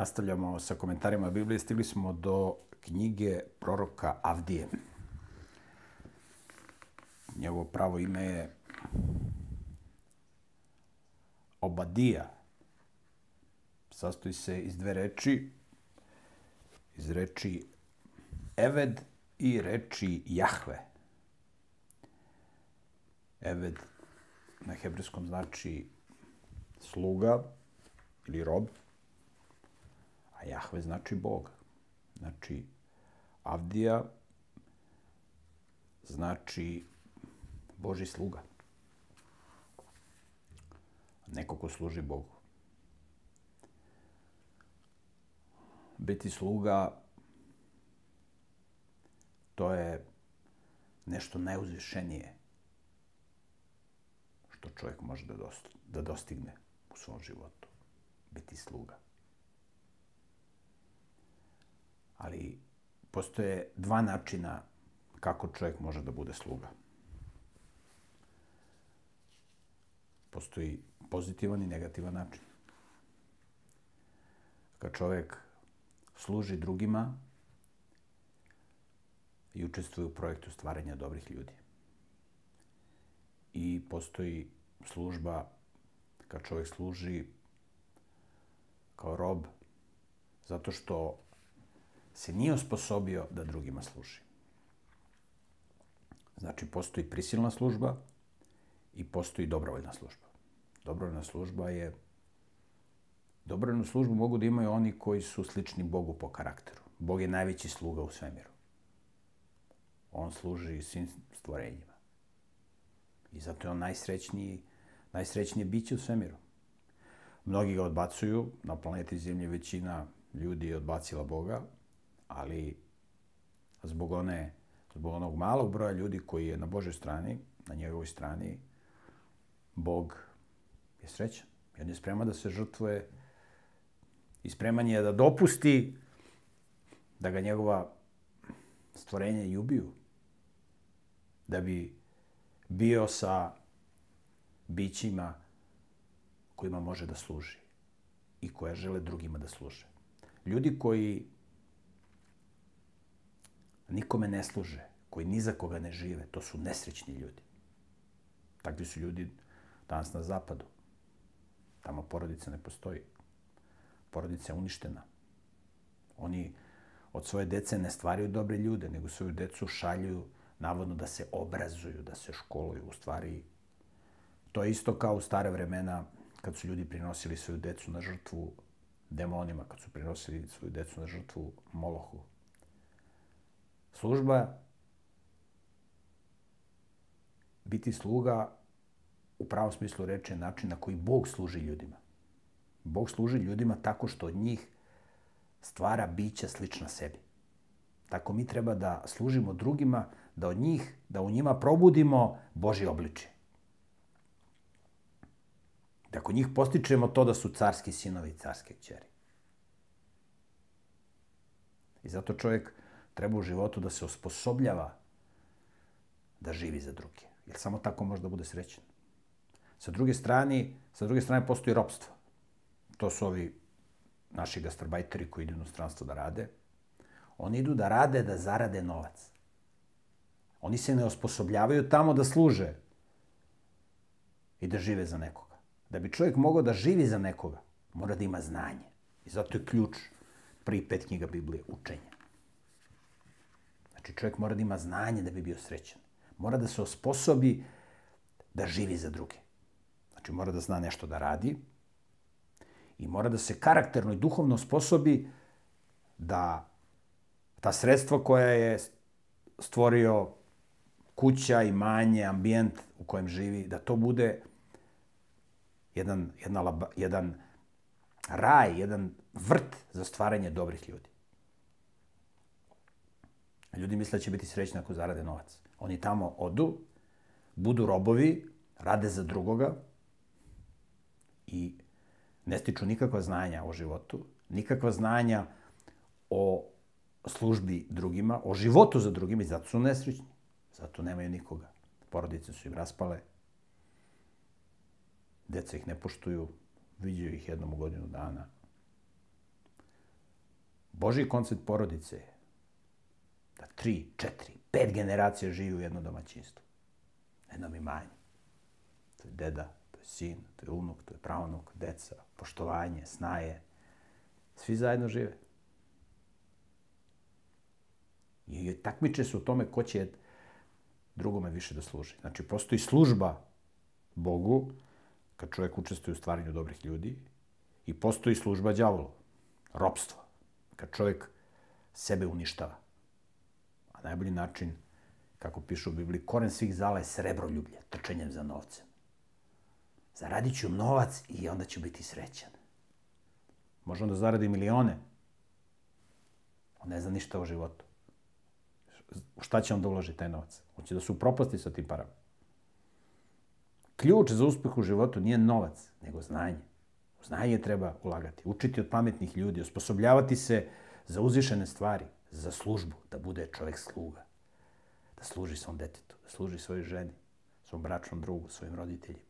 Nastavljamo sa komentarima Biblije. Stigli smo do knjige proroka Avdije. Njegovo pravo ime je Obadija. Sastoji se iz dve reči. Iz reči Eved i reči Jahve. Eved na hebrejskom znači sluga ili rob, a Jahve znači Bog. Znači, Avdija znači Boži sluga. Neko ko služi Bogu. Biti sluga to je nešto najuzvišenije što čovjek može da, da dostigne u svom životu. Biti sluga. Ali postoje dva načina kako čovjek može da bude sluga. Postoji pozitivan i negativan način. Kad čovjek služi drugima i učestvuje u projektu stvaranja dobrih ljudi. I postoji služba kad čovjek služi kao rob zato što se nije osposobio da drugima služi. Znači, postoji prisilna služba i postoji dobrovoljna služba. Dobrovoljna služba je... Dobrovoljnu službu mogu da imaju oni koji su slični Bogu po karakteru. Bog je najveći sluga u svemiru. On služi svim stvorenjima. I zato je on najsrećniji, najsrećnije biće u svemiru. Mnogi ga odbacuju, na planeti Zemlje većina ljudi je odbacila Boga, ali zbog one zbog onog malog broja ljudi koji je na Božoj strani, na njegovoj strani, Bog je srećan. I on je spreman da se žrtvuje i spreman je da dopusti da ga njegova stvorenja i ubiju. Da bi bio sa bićima kojima može da služi i koje žele drugima da služe. Ljudi koji nikome ne služe, koji ni za koga ne žive, to su nesrećni ljudi. Takvi su ljudi danas na zapadu. Tamo porodica ne postoji. Porodica je uništena. Oni od svoje dece ne stvaraju dobre ljude, nego svoju decu šalju navodno da se obrazuju, da se školuju. U stvari, to je isto kao u stare vremena kad su ljudi prinosili svoju decu na žrtvu demonima, kad su prinosili svoju decu na žrtvu Molohu. Služba, biti sluga u pravom smislu reče način na koji Bog služi ljudima. Bog služi ljudima tako što od njih stvara bića slična sebi. Tako mi treba da služimo drugima, da od njih, da u njima probudimo Boži obličje. Da kod njih postičemo to da su carski sinovi i carske kćeri. I zato čovjek treba u životu da se osposobljava da živi za druge. Jer samo tako može da bude srećan. Sa druge strane, sa druge strane postoji ropstvo. To su ovi naši gastarbajteri koji idu u inostranstvo da rade. Oni idu da rade da zarade novac. Oni se ne osposobljavaju tamo da služe i da žive za nekoga. Da bi čovjek mogao da živi za nekoga, mora da ima znanje. I zato je ključ prvi pet knjiga Biblije učenje. Znači, čovjek mora da ima znanje da bi bio srećan. Mora da se osposobi da živi za druge. Znači, mora da zna nešto da radi i mora da se karakterno i duhovno osposobi da ta sredstva koja je stvorio kuća, imanje, ambijent u kojem živi, da to bude jedan, jedna jedan raj, jedan vrt za stvaranje dobrih ljudi. Ljudi misle da će biti srećni ako zarade novac. Oni tamo odu, budu robovi, rade za drugoga i ne stiču nikakva znanja o životu, nikakva znanja o službi drugima, o životu za drugima i zato su nesrećni. Zato nemaju nikoga. Porodice su im raspale, deca ih ne poštuju, viđaju ih jednom u godinu dana. Boži koncept porodice je da tri, četiri, pet generacija živi u jednom domaćinstvu. Na jednom imanju. To je deda, to je sin, to je unuk, to je pravnuk, deca, poštovanje, snaje. Svi zajedno žive. I takmiče se u tome ko će drugome više da služi. Znači, postoji služba Bogu, kad čovjek učestvuje u stvaranju dobrih ljudi, i postoji služba đavolu, ropstvo, kad čovjek sebe uništava. Najbolji način, kako piše u Bibliji, koren svih zala je srebroljublje, trčanjem za novcem. Zaradit ću novac i onda ću biti srećan. Može on da zaradi milione. On ne zna ništa o životu. U šta će on da uloži taj novac? On će da se upropasti sa tim parama. Ključ za uspeh u životu nije novac, nego znanje. U znanje treba ulagati. Učiti od pametnih ljudi, osposobljavati se za uzvišene stvari, za službu, da bude čovek sluga. Da služi svom detetu, da služi svojoj ženi, svom bračnom drugu, svojim roditeljima.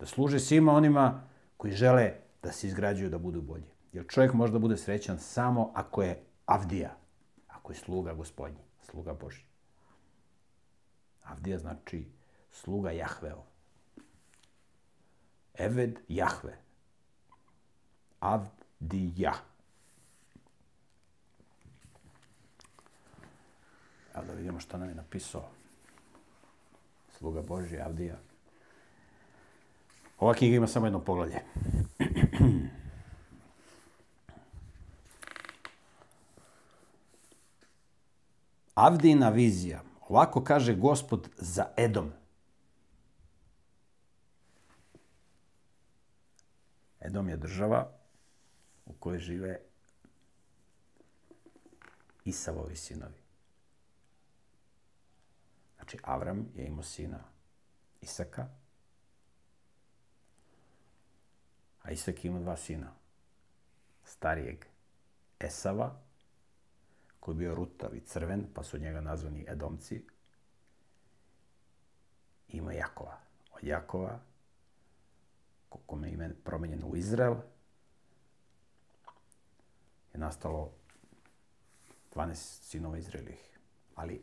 Da služi svima onima koji žele da se izgrađuju da budu bolji. Jer čovjek može da bude srećan samo ako je avdija, ako je sluga gospodnji, sluga Boži. Avdija znači sluga Jahveo. Eved Jahve. Avdija. Evo da vidimo što nam je napisao sluga Boži, Avdija. Ova knjiga ima samo jedno poglavlje. Avdina vizija. Ovako kaže gospod za Edom. Edom je država u kojoj žive Isavovi sinovi. Znači, Avram je imao sina Isaka, a Isak je imao dva sina. Starijeg Esava, koji je bio rutav i crven, pa su njega nazvani Edomci. Ima Jakova. Od Jakova, kome je ime promenjeno u Izrael, je nastalo 12 sinova Izraelih. Ali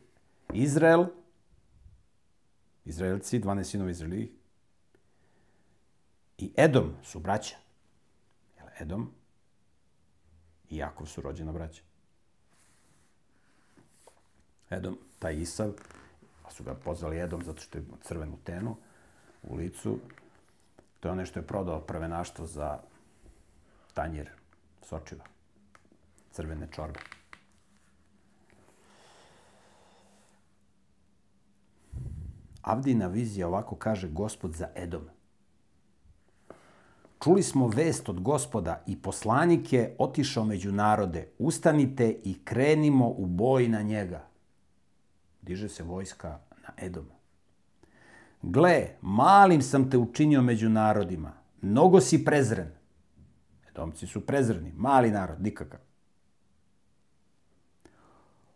Izrael, Izraelci, 12 sinova Izraelih, i Edom su braća. Edom i Jakov su rođena braća. Edom, taj Isav, a su ga pozvali Edom zato što je crvenu tenu u licu, to je ono što je prodao prvenaštvo za tanjir sočiva, crvene čorbe. Avdina vizija ovako kaže gospod za Edom. Čuli smo vest od gospoda i poslanik je otišao među narode. Ustanite i krenimo u boj na njega diže se vojska na Edom. Gle, malim sam te učinio među narodima, mnogo si prezren. Edomci su prezreni, mali narod, nikakav.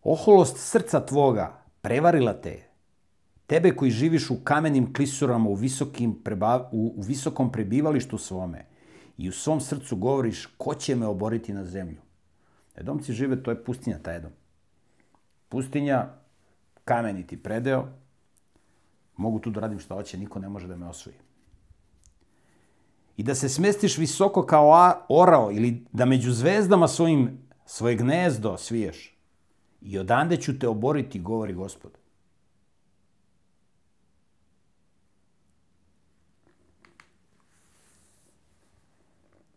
Oholost srca tvoga prevarila te je. Tebe koji živiš u kamenim klisurama u, visokim preba, u, u visokom prebivalištu svome i u svom srcu govoriš ko će me oboriti na zemlju. Edomci žive, to je pustinja, ta Edom. Pustinja kameniti predeo, mogu tu da radim šta hoće, niko ne može da me osvoji. I da se smestiš visoko kao orao ili da među zvezdama svojim, svoje gnezdo sviješ. I odande ću te oboriti, govori gospod.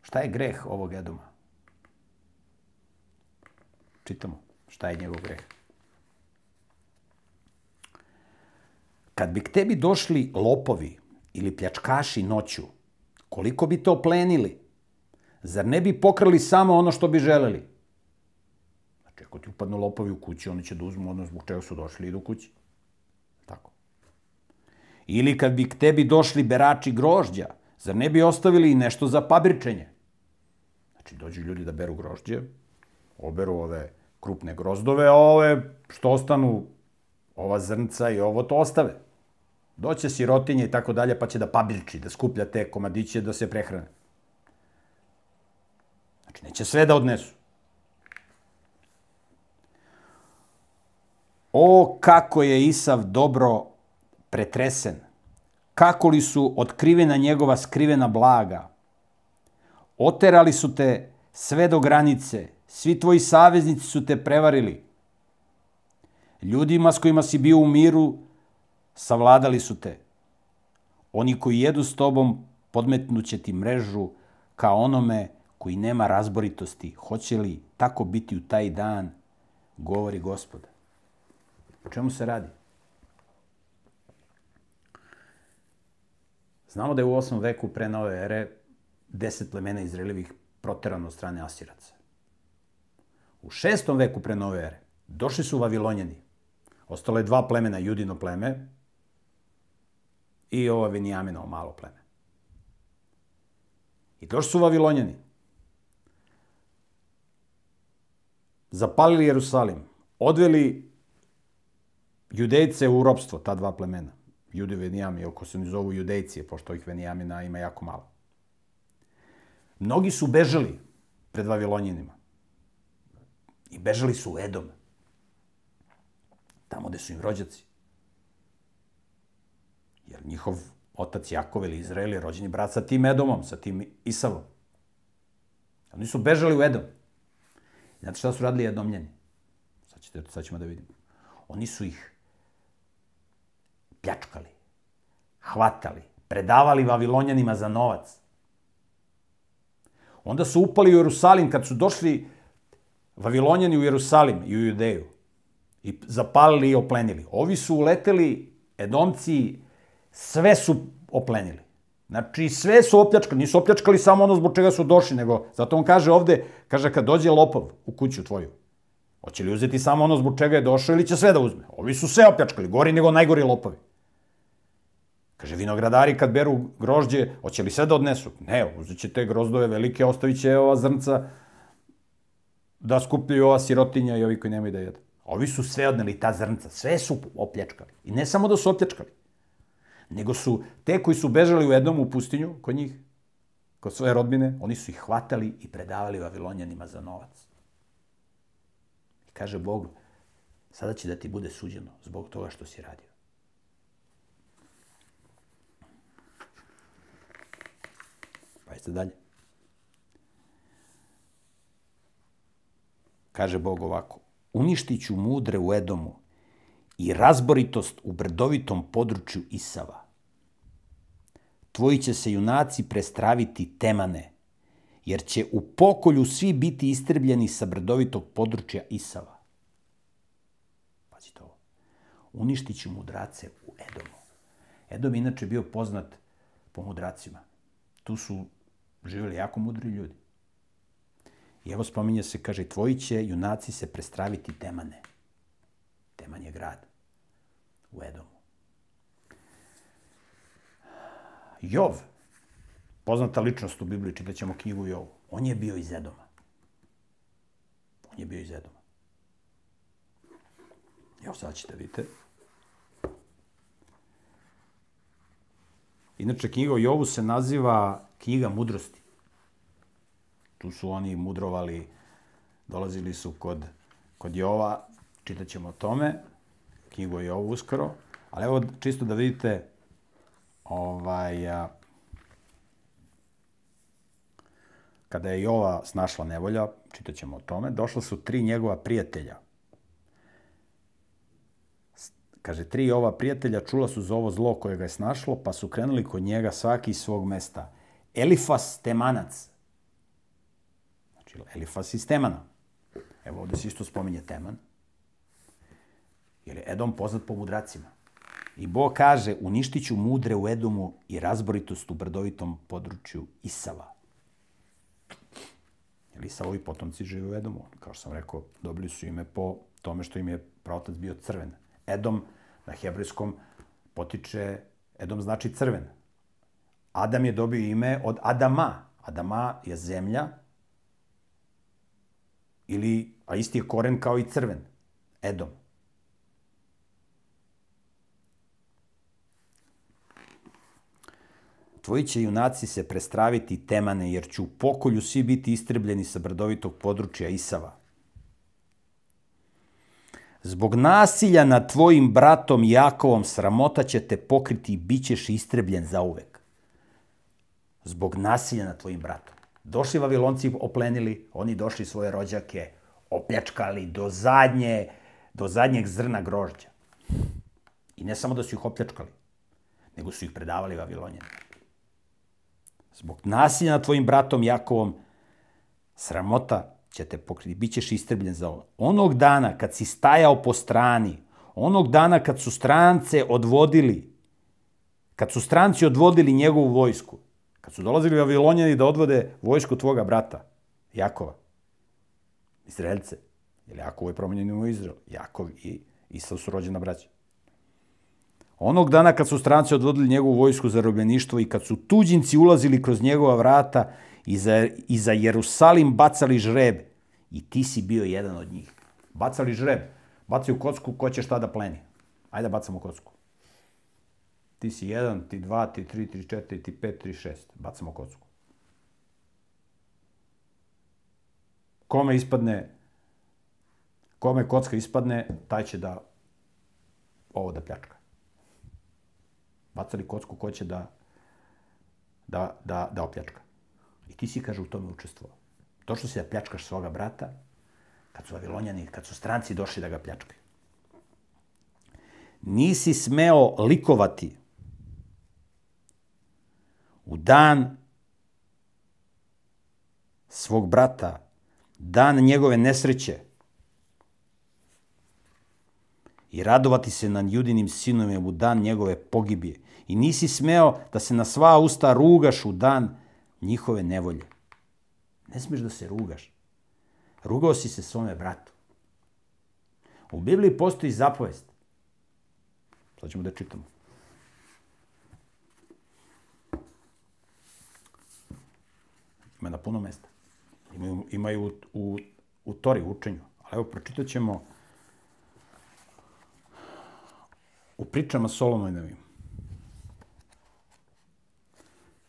Šta je greh ovog Edoma? Čitamo. Šta je njegov greh? Kad bi k tebi došli lopovi ili pljačkaši noću, koliko bi to plenili? Zar ne bi pokrali samo ono što bi želeli? Znači, ako ti upadnu lopovi u kući, oni će da uzmu ono zbog čega su došli i idu kući. Tako. Ili kad bi k tebi došli berači grožđa, zar ne bi ostavili i nešto za pabričenje? Znači, dođu ljudi da beru grožđe, oberu ove krupne grozdove, a ove što ostanu, ova zrnca i ovo to ostave. Doće sirotinje i tako dalje, pa će da pabilči, da skuplja te komadiće, da se prehrane. Znači, neće sve da odnesu. O, kako je Isav dobro pretresen! Kako li su otkrivena njegova skrivena blaga, Oterali su te sve do granice. Svi tvoji saveznici su te prevarili. Ljudima s kojima si bio u miru, savladali su te. Oni koji jedu s tobom, podmetnuće ti mrežu kao onome koji nema razboritosti. Hoće li tako biti u taj dan, govori gospod. O čemu se radi? Znamo da je u 8. veku pre nove ere deset plemena Izraelivih proterano od strane Asiraca. U 6. veku pre nove ere došli su Vavilonjani. Ostalo je dva plemena, Judino pleme i ovo Venijaminovo malo pleme. I došli su Vavilonjani. Zapalili Jerusalim. Odveli judejce u ropstvo, ta dva plemena. Jude Venijami, oko se ne zovu judejcije, pošto ovih Venijamina ima jako malo. Mnogi su bežali pred Vavilonjanima. I bežali su u Edom. Tamo gde su im rođaci. Jer njihov otac Jakov ili Izrael je rođeni brat sa tim Edomom, sa tim Isavom. Oni su bežali u Edom. Znate šta su radili Edomljani? Sad, ćete, sad ćemo da vidimo. Oni su ih pljačkali, hvatali, predavali Vavilonjanima za novac. Onda su upali u Jerusalim, kad su došli Vavilonjani u Jerusalim i u Judeju i zapalili i oplenili. Ovi su uleteli, Edomci, sve su oplenili. Znači, sve su opljačkali. Nisu opljačkali samo ono zbog čega su došli, nego zato on kaže ovde, kaže kad dođe lopov u kuću tvoju, hoće li uzeti samo ono zbog čega je došao ili će sve da uzme? Ovi su sve opljačkali, gori nego najgori lopovi. Kaže, vinogradari kad beru grožđe, hoće li sve da odnesu? Ne, uzet će te grozdove velike, ostavit će ova zrnca da skupljaju ova sirotinja i ovi koji nemaju da jedu. Ovi su sve odneli, ta zrnca, sve su opljačkali. I ne samo da su opljačkali, nego su te koji su bežali u jednom u pustinju, kod njih, kod svoje rodbine, oni su ih hvatali i predavali Vavilonjanima za novac. I kaže Bog, sada će da ti bude suđeno zbog toga što si radio. Pazite dalje. Kaže Bog ovako, uništit ću mudre u Edomu i razboritost u brdovitom području Isava. Tvoji će se junaci prestraviti temane, jer će u pokolju svi biti istrebljeni sa brdovitog područja Isava. Pazite ovo. Uništit ću mudrace u Edomu. Edom je inače bio poznat po mudracima. Tu su živjeli jako mudri ljudi. I evo spominje se, kaže, tvoji će junaci se prestraviti Temane. Teman je grad u Edomu. Jov, poznata ličnost u Bibliji, čitaćemo knjigu Jovu, on je bio iz Edoma. On je bio iz Edoma. Evo sad ćete vidite. Inače, knjiga o Jovu se naziva knjiga mudrosti. Tu su oni mudrovali, dolazili su kod, kod Jova, čitat ćemo o tome, knjigu je ovo uskoro, ali evo čisto da vidite ovaj, a, kada je Jova snašla nevolja, čitat ćemo o tome, došla su tri njegova prijatelja. Kaže, tri ova prijatelja čula su za ovo zlo koje ga je snašlo, pa su krenuli kod njega svaki iz svog mesta. Elifas Temanac. Znači, Elifas iz Temana. Evo ovde se isto spominje Teman. Jer je Edom poznat po mudracima. I Bog kaže, uništit ću mudre u Edomu i razboritost u brdovitom području Isava. Jer Isavovi potomci žive u Edomu. Kao što sam rekao, dobili su ime po tome što im je praotac bio crven. Edom na hebrejskom potiče, Edom znači crven. Adam je dobio ime od Adama. Adama je zemlja, ili, a isti je koren kao i crven. Edom. Tvoji će junaci se prestraviti temane, jer će u pokolju svi biti istrebljeni sa brdovitog područja Isava. Zbog nasilja nad tvojim bratom Jakovom sramota će te pokriti i bit ćeš istrebljen za uvek. Zbog nasilja nad tvojim bratom. Došli Vavilonci, oplenili, oni došli svoje rođake, opljačkali do zadnje, do zadnjeg zrna grožđa. I ne samo da su ih opljačkali, nego su ih predavali Vavilonjanima. Zbog nasilja nad tvojim bratom Jakovom, sramota će te pokriti, bit ćeš istrebljen za ovo. Onog dana kad si stajao po strani, onog dana kad su strance odvodili, kad su stranci odvodili njegovu vojsku, kad su dolazili Vavilonjani da odvode vojsku tvoga brata, Jakova, Izraelce, jer Jakov je promenjen u Izrael, Jakov i Isav su rođena braća. Onog dana kad su stranci odvodili njegovu vojsku za robljeništvo i kad su tuđinci ulazili kroz njegova vrata i za, i za Jerusalim bacali žreb, i ti si bio jedan od njih. Bacali žreb, bacaju kocku, ko će šta da pleni. Ajde bacamo kocku. Ti si jedan, ti dva, ti tri, ti četiri, ti pet, ti šest. Bacamo kocku. Kome ispadne, kome kocka ispadne, taj će da ovo da pljačka. Bacali kocku, ko će da, da, da, da opljačka. I ti si, kaže, u tome učestvovao. Došlo si da pljačkaš svoga brata, kad su Vavilonjani, kad su stranci došli da ga pljačkaju. Nisi smeo likovati u dan svog brata, dan njegove nesreće i radovati se nad judinim sinovima u dan njegove pogibije. I nisi smeo da se na sva usta rugaš u dan njihove nevolje. Ne smiješ da se rugaš. Rugao si se svome bratu. U Bibliji postoji zapovest. Sad ćemo da čitamo. Ima na puno mesta. Imaju, imaju u, u, u Tori, u učenju. Ali evo, pročitat ćemo u pričama Solomonovim.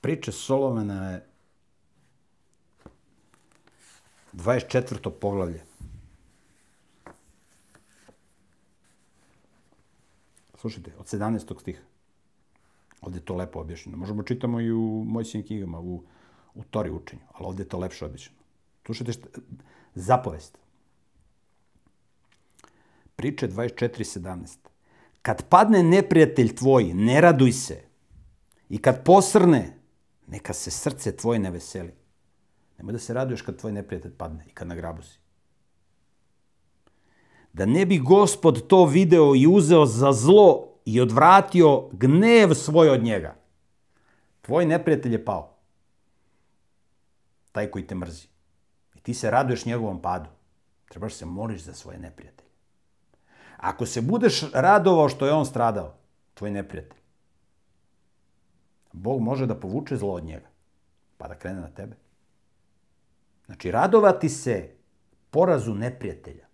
Priče Solomona je 24. poglavlje. Slušajte, od 17. stiha. Ovde je to lepo objašnjeno. Možemo čitamo i u Mojsijim knjigama, u, u Tori učenju, ali ovde je to lepše objašnjeno. Slušajte, šta, zapovest. Priče 24.17. Kad padne neprijatelj tvoj, ne raduj se. I kad posrne, neka se srce tvoje ne veseli. Nemoj da se raduješ kad tvoj neprijatelj padne i kad na grabu si. Da ne bi gospod to video i uzeo za zlo i odvratio gnev svoj od njega. Tvoj neprijatelj je pao. Taj koji te mrzi. I ti se raduješ njegovom padu. Trebaš se moliš za svoje neprijatelje. Ako se budeš radovao što je on stradao, tvoj neprijatelj, Bog može da povuče zlo od njega, pa da krene na tebe. Znači, radovati se porazu neprijatelja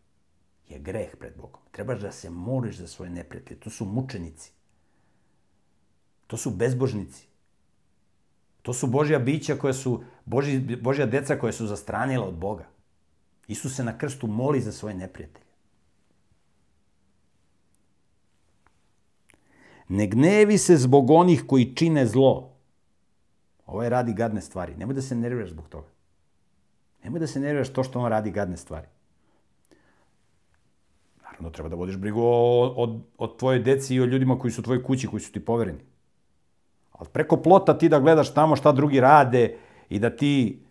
je greh pred Bogom. Trebaš da se moliš za svoje neprijatelje. To su mučenici. To su bezbožnici. To su Božja bića koja su, Boži, Božja deca koja su zastranila od Boga. Isus se na krstu moli za svoje neprijatelje. Ne gnevi se zbog onih koji čine zlo. Ovo je radi gadne stvari. Nemoj da se nerviraš zbog toga. Nemoj da se nerviraš to što on radi gadne stvari. Naravno, treba da vodiš brigu o, o, o tvoje deci i o ljudima koji su u tvojoj kući, koji su ti povereni. Ali preko plota ti da gledaš tamo šta drugi rade i da ti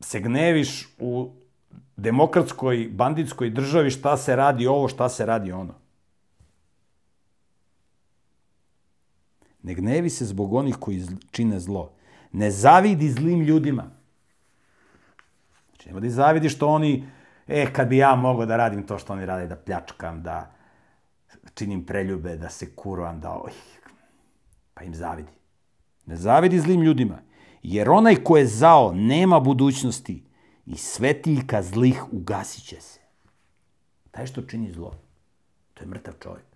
se gneviš u demokratskoj, banditskoj državi šta se radi ovo, šta se radi ono. Ne gnevi se zbog onih koji čine zlo, Ne zavidi zlim ljudima. Znači, nema da zavidi što oni, e, kad bi ja mogao da radim to što oni rade, da pljačkam, da činim preljube, da se kurujem, da... Oj, pa im zavidi. Ne zavidi zlim ljudima, jer onaj ko je zao nema budućnosti i svetiljka zlih ugasit će se. Taj što čini zlo, to je mrtav čovjek.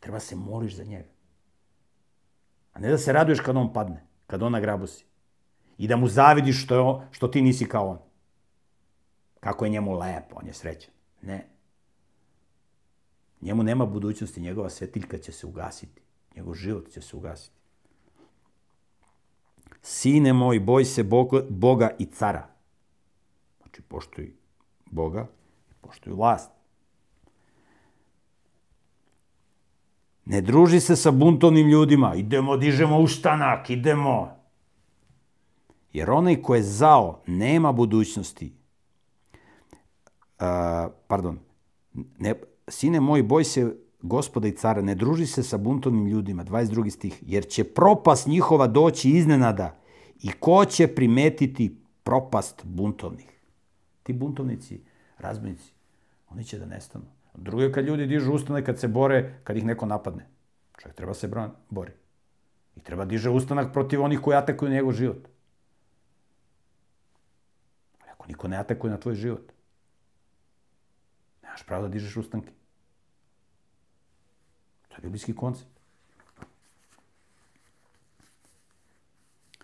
Treba se moliš za njega. A ne da se raduješ kad on padne kad on na grabu si. I da mu zavidiš što, je on, što ti nisi kao on. Kako je njemu lepo, on je srećan. Ne. Njemu nema budućnosti, njegova svetiljka će se ugasiti. Njegov život će se ugasiti. Sine moj, boj se Boga, i cara. Znači, poštuj Boga i poštuj vlast. Ne druži se sa buntovnim ljudima. Idemo, dižemo ustanak, idemo. Jer onaj ko je zao nema budućnosti. Uh, pardon. Ne, sine moj, boj se gospoda i cara, ne druži se sa buntovnim ljudima, 22. stih, jer će propast njihova doći iznenada i ko će primetiti propast buntovnih. Ti buntovnici, razbojnici, oni će da nestanu. Drugo je kad ljudi dižu ustane, kad se bore, kad ih neko napadne. Čovjek treba se bron, bori. I treba diže ustanak protiv onih koji atakuju njegov život. Ali ako niko ne atakuje na tvoj život, nemaš pravo da dižeš ustanke. Je biblijski koncept.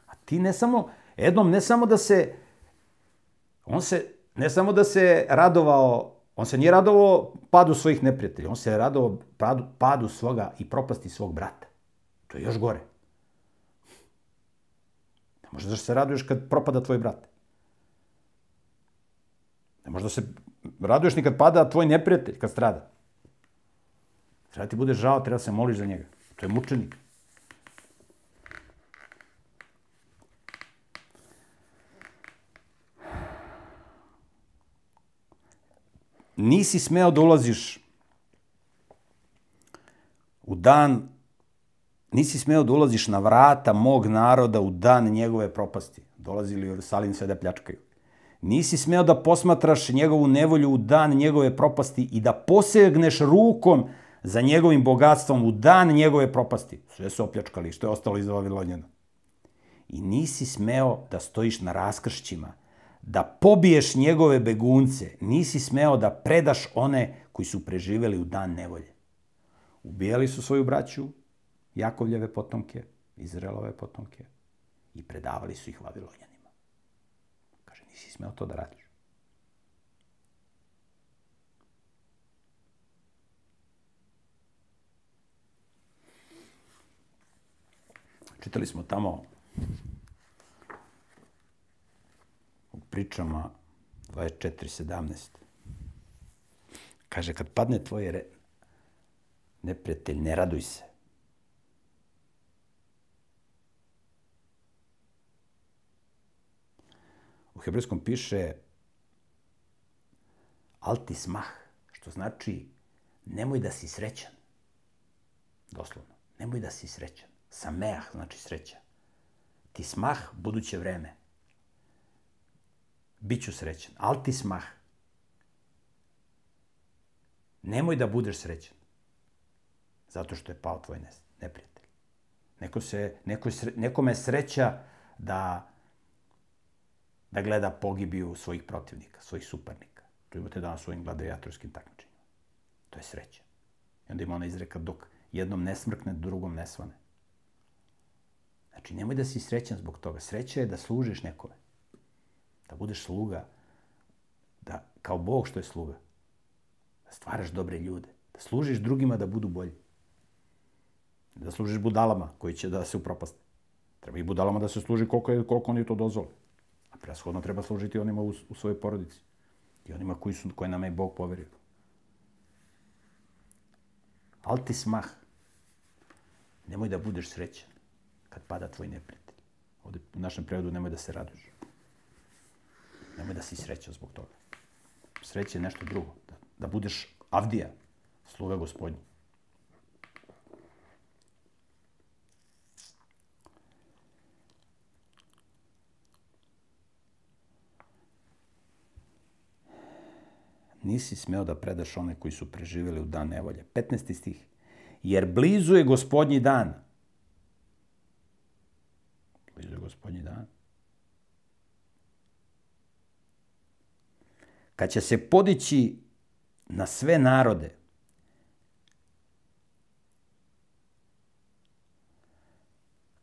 A ti ne samo, jednom ne samo da se, on se, ne samo da se radovao, on se nije radovao padu svojih neprijatelja, on se radovao padu, padu svoga i propasti svog brata. To je još gore. Ne možeš da se raduješ kad propada tvoj brat. Ne možeš da se raduješ ni kad pada tvoj neprijatelj, kad strada. Treba ti bude žao, treba se moliš za njega. To je mučenik. Nisi smeo da ulaziš u dan, nisi smeo da ulaziš na vrata mog naroda u dan njegove propasti. Dolazili u Jerusalim sve da pljačkaju. Nisi smeo da posmatraš njegovu nevolju u dan njegove propasti i da posegneš rukom za njegovim bogatstvom u dan njegove propasti. Sve su opljačkali, što je ostalo iz Vavilonjena. I nisi smeo da stojiš na raskršćima, da pobiješ njegove begunce, nisi smeo da predaš one koji su preživeli u dan nevolje. Ubijali su svoju braću, Jakovljeve potomke, Izraelove potomke i predavali su ih Vavilonjanima. Kaže, nisi smeo to da radiš. Čitali smo tamo u pričama 24.17. Kaže, kad padne tvoje re... neprijatelj, ne raduj se. U hebrejskom piše alti smah, što znači nemoj da si srećan. Doslovno, nemoj da si srećan. Sameah znači sreća. Ti smah buduće vreme. Biću srećan. Al ti smah. Nemoj da budeš srećan. Zato što je pao tvoj neprijatelj. Neko se, neko, nekome je sreća da, da gleda pogibiju svojih protivnika, svojih suparnika. To imate danas u svojim gladijatorskim takmičenjima. To je sreća. I onda ima ona izreka dok jednom ne smrkne, drugom ne svane. Znači, nemoj da si srećan zbog toga. Sreća je da služiš nekome. Da budeš sluga. Da, kao Bog što je sluga. Da stvaraš dobre ljude. Da služiš drugima da budu bolji. Da služiš budalama koji će da se upropaste. Treba i budalama da se služi koliko, je, koliko oni to dozvole. A preshodno treba služiti onima u, u svojoj porodici. I onima koji su, koje nam je Bog poverio. Al ti smah. Nemoj da budeš srećan kad pada tvoj neprijatelj. Ovde u našem prevodu nemoj da se raduš. Nemoj da si srećan zbog toga. Sreće je nešto drugo. Da, da budeš avdija, sluga gospodnji. Nisi smeo da predaš one koji su preživjeli u dan nevolje. 15. stih. Jer blizu je gospodnji dan, blizu je gospodnji dan. Kad će se podići na sve narode,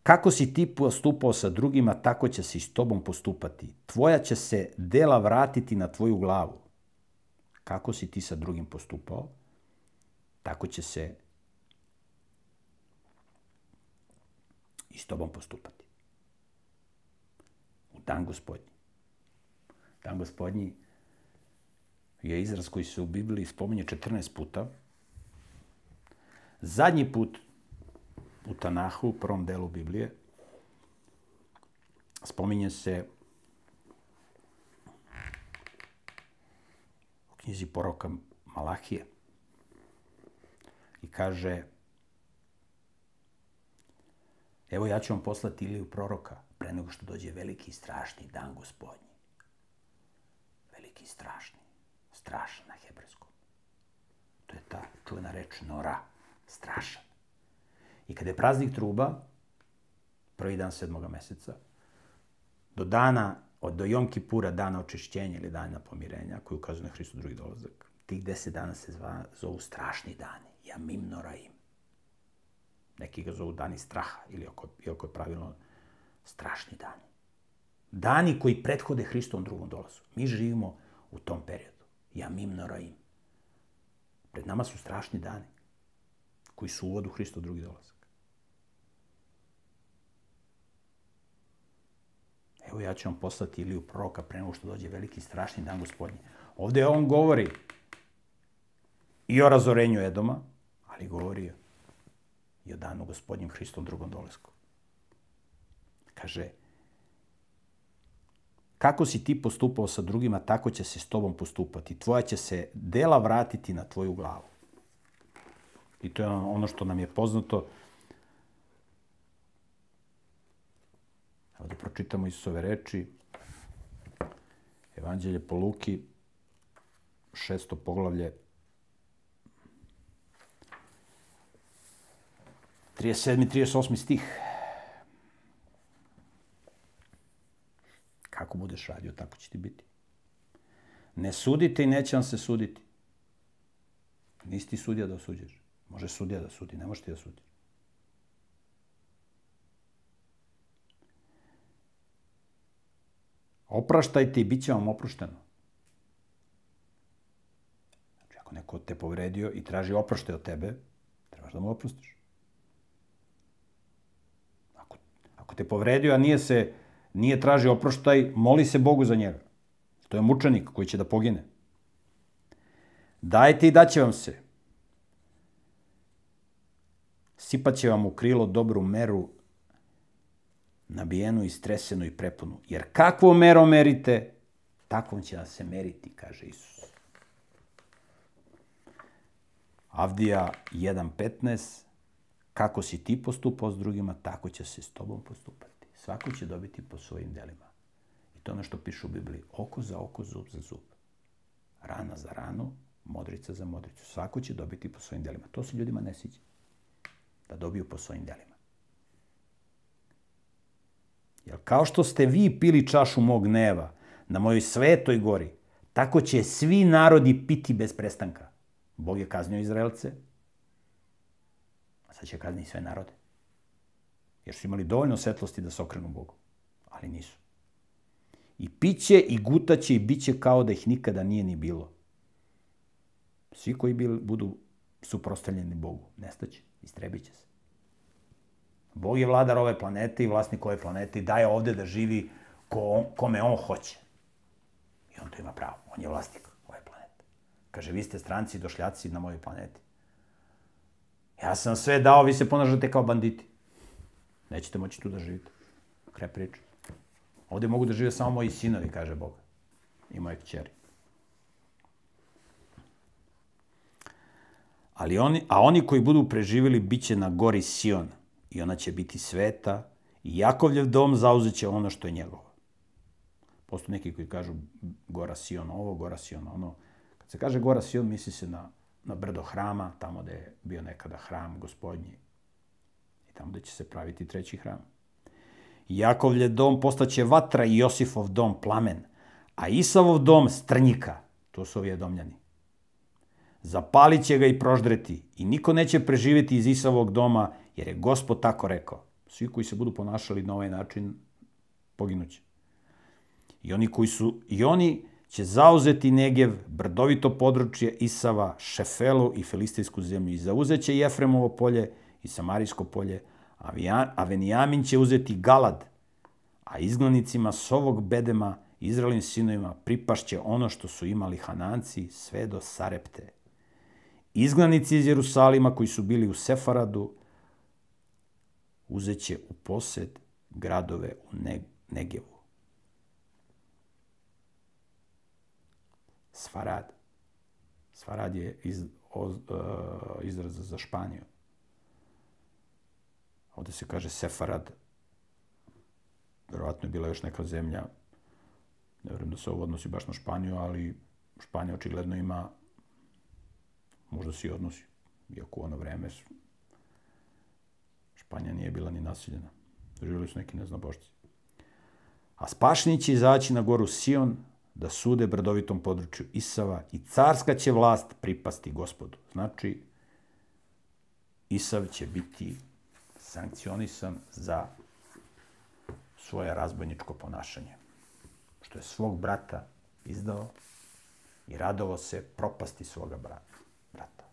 Kako si ti postupao sa drugima, tako će se i s tobom postupati. Tvoja će se dela vratiti na tvoju glavu. Kako si ti sa drugim postupao, tako će se i s tobom postupati. Dan gospodnji. Dan gospodnji je izraz koji se u Bibliji spominje 14 puta. Zadnji put u Tanahu, u prvom delu Biblije, spominje se u knjizi poroka Malahije i kaže evo ja ću vam poslati Iliju proroka pre nego što dođe veliki i strašni dan gospodnji. Veliki i strašni. Strašan na hebrejskom. To je ta čuvena reč nora. Strašan. I kada je praznik truba, prvi dan sedmoga meseca, do dana, od do Jom Kipura, dana očišćenja ili dana pomirenja, koji ukazuje na Hristu drugi dolazak, tih deset dana se zva, zovu strašni dani. Jamim noraim. Neki ga zovu dani straha, ili oko, iako je pravilno strašni dani. Dani koji prethode Hristom drugom dolazu. Mi živimo u tom periodu. Jamim noraim. Pred nama su strašni dani koji su uvod u Hristo drugi dolazak. Evo ja ću vam poslati Iliju proroka pre nego što dođe veliki strašni dan gospodnji. Ovde on govori i o razorenju Edoma, ali govori i o danu gospodnjem Hristom drugom dolesku. Kaže, kako si ti postupao sa drugima, tako će se s tobom postupati. Tvoja će se dela vratiti na tvoju glavu. I to je ono što nam je poznato. Evo da pročitamo Isusove reči. Evanđelje po Luki, šesto poglavlje, 37. 38. stih. Kako budeš radio, tako će ti biti. Ne sudite i neće vam se suditi. Nisi ti sudija da osuđeš. Može sudija da sudi, ne može ti da sudi. Opraštajte i bit će vam oprošteno. Znači, ako neko te povredio i traži oproštaj od tebe, trebaš da mu oprostiš. Ako, ako te povredio, a nije se, nije traži oproštaj, moli se Bogu za njega. To je mučenik koji će da pogine. Dajte i daće vam se. Sipaće vam u krilo dobru meru, nabijenu i stresenu i prepunu. Jer kakvo mero merite, takvom će vam se meriti, kaže Isus. Avdija 1.15 Kako si ti postupao s drugima, tako će se s tobom postupati. Svako će dobiti po svojim delima. I to ono što piše u Bibliji. Oko za oko, zub za zub. Rana za ranu, modrica za modricu. Svako će dobiti po svojim delima. To se ljudima ne siđe da dobiju po svojim delima. Jer kao što ste vi pili čašu mog neva na mojoj svetoj gori, tako će svi narodi piti bez prestanka. Bog je kaznio Izraelce, a sad će kazniti sve narode. Jer su imali dovoljno svetlosti da se okrenu Bogu, ali nisu. I piće i gutaće i biće kao da ih nikada nije ni bilo. Svi koji bil, budu suprostavljeni Bogu, nestaće istrebit će se. Bog je vladar ove planete i vlasnik ove planete i daje ovde da živi ko, kome on hoće. I on to ima pravo. On je vlasnik ove planete. Kaže, vi ste stranci i došljaci na mojoj planeti. Ja sam sve dao, vi se ponažate kao banditi. Nećete moći tu da živite. Kraj priča. Ovde mogu da žive samo moji sinovi, kaže Bog. I moje kćeri. Ali oni, a oni koji budu preživjeli bit će na gori Sion i ona će biti sveta i Jakovljev dom zauzet će ono što je njegovo. Postoje neki koji kažu gora Sion ovo, gora Sion ono. Kad se kaže gora Sion, misli se na, na brdo hrama, tamo gde je bio nekada hram gospodnji. Tamo gde će se praviti treći hram. Jakovljev dom postaće vatra i Josifov dom plamen, a Isavov dom strnjika. To su ovi domljani. Zapalit će ga i proždreti i niko neće preživeti iz Isavog doma, jer je gospod tako rekao. Svi koji se budu ponašali na ovaj način, poginuće. I oni koji su, i oni će zauzeti Negev, brdovito područje Isava, Šefelu i Filistijsku zemlju i zauzeće Jefremovo polje i Samarijsko polje, a Venijamin će uzeti Galad, a izglanicima s ovog bedema Izraelim sinovima pripašće ono što su imali Hananci sve do Sarepte. Izglanici iz Jerusalima koji su bili u Sefaradu uzeće u posed gradove u Negevu. Sfarad. Sfarad je iz, o, uh, izraz za Španiju. Ovde se kaže Sefarad. Verovatno je bila još neka zemlja. Ne vjerujem da se ovo odnosi baš na Španiju, ali Španija očigledno ima, možda se i odnosi, iako u ono vreme Španija nije bila ni nasiljena. Živjeli su neki neznabošci. A spašni će izaći na goru Sion, da sude brdovitom području Isava i carska će vlast pripasti gospodu. Znači, Isav će biti sankcionisan za svoje razbojničko ponašanje. Što je svog brata izdao i radovo se propasti svoga brata.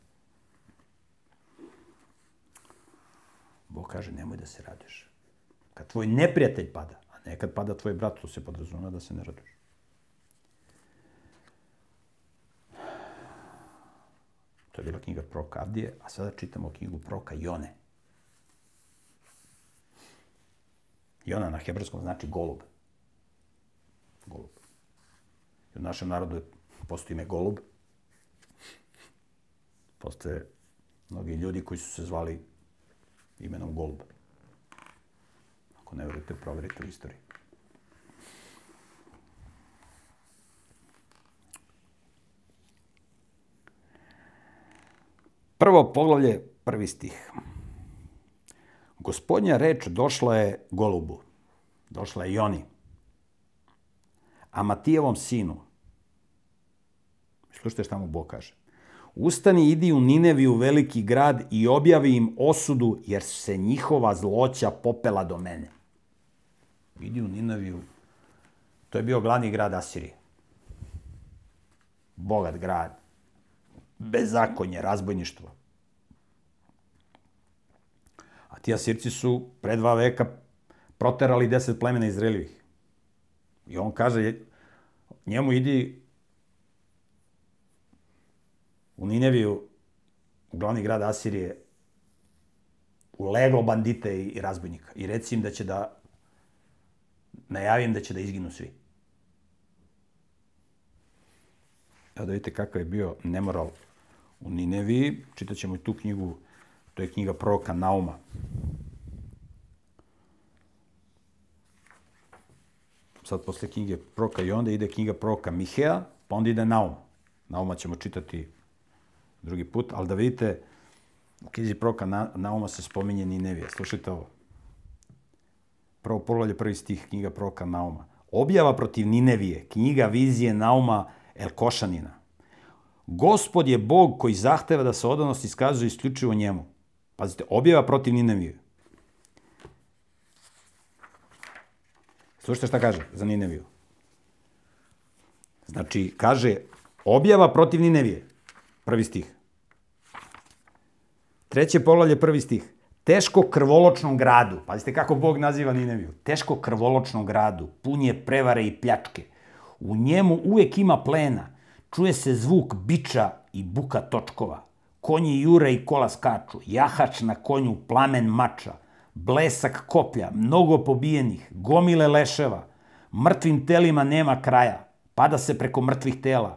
Bog kaže, nemoj da se radiš. Kad tvoj neprijatelj pada, a ne kad pada tvoj brat, to se podrazumeva da se ne radiš. To je bila knjiga Proka Avdije, a sada čitamo knjigu Proka Jone. Jona na hebrejskom znači golub. Golub. I u našem narodu postoji ime golub. Postoje mnogi ljudi koji su se zvali imenom golub. Ako ne verujete, proverite u istoriji. Prvo poglavlje, prvi stih. Gospodnja reč došla je golubu, došla je Joni, a Matijevom sinu. Slušajte šta mu Bog kaže. Ustani, idi u Nineviju, veliki grad, i objavi im osudu, jer se njihova zloća popela do mene. Idi u Nineviju. To je bio glavni grad Asirije. Bogat grad bezakonje, razbojništvo. A ti Asirci su pre dva veka proterali deset plemena Izraeljevih. I on kaže, njemu idi u Nineviju, u glavni grad Asirije, u leglo bandite i razbojnika. I reci im da će da, najavim da će da izginu svi. Evo da vidite kakav je bio nemoral u Nineviji. Čitat ćemo i tu knjigu, to je knjiga proroka Nauma. Sad posle knjige proroka i onda ide knjiga proroka Mihea, pa onda ide Naum. Nauma ćemo čitati drugi put, ali da vidite, u knjizi proroka Nauma se spominje Ninevija. Slušajte ovo. Prvo poglavlje, prvi stih knjiga proroka Nauma. Objava protiv Ninevije, knjiga vizije Nauma Elkošanina. Gospod je Bog koji zahteva da se odanost iskazuje isključivo njemu. Pazite, objava protiv Ninevije. Slušajte šta kaže za Nineviju. Znači, kaže, objava protiv Ninevije. Prvi stih. Treće poglavlje, prvi stih. Teško krvoločnom gradu. Pazite kako Bog naziva Nineviju. Teško krvoločnom gradu. Pun je prevare i pljačke. U njemu uvek ima plena Čuje se zvuk biča i buka točkova. Konji jure i kola skaču, jahač na konju, plamen mača, blesak koplja, mnogo pobijenih, gomile leševa, mrtvim telima nema kraja, pada se preko mrtvih tela.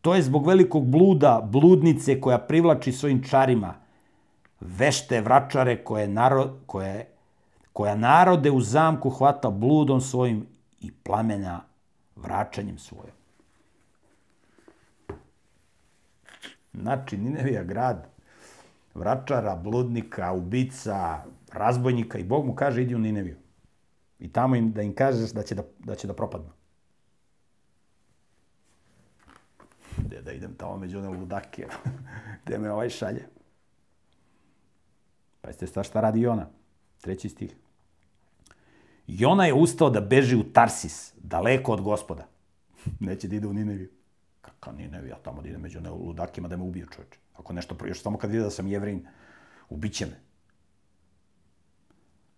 To je zbog velikog bluda, bludnice koja privlači svojim čarima, vešte vračare koje, narod, koje, koja narode u zamku hvata bludom svojim i plamena vračanjem svojim. Znači, Ninevija grad vračara, bludnika, ubica, razbojnika i Bog mu kaže idi u Nineviju. I tamo im, da im kažeš da će da, da, će da propadnu. Gde da idem tamo među one ludake, gde me ovaj šalje. Pa jeste šta šta radi ona? Treći stih. Jona je ustao da beži u Tarsis, daleko od gospoda. Neće da ide u Nineviju. Kakav Ninevija, tamo da ide među ludakima da me ubiju čovječe. Ako nešto, još samo kad vide da sam jevrin, ubiće me.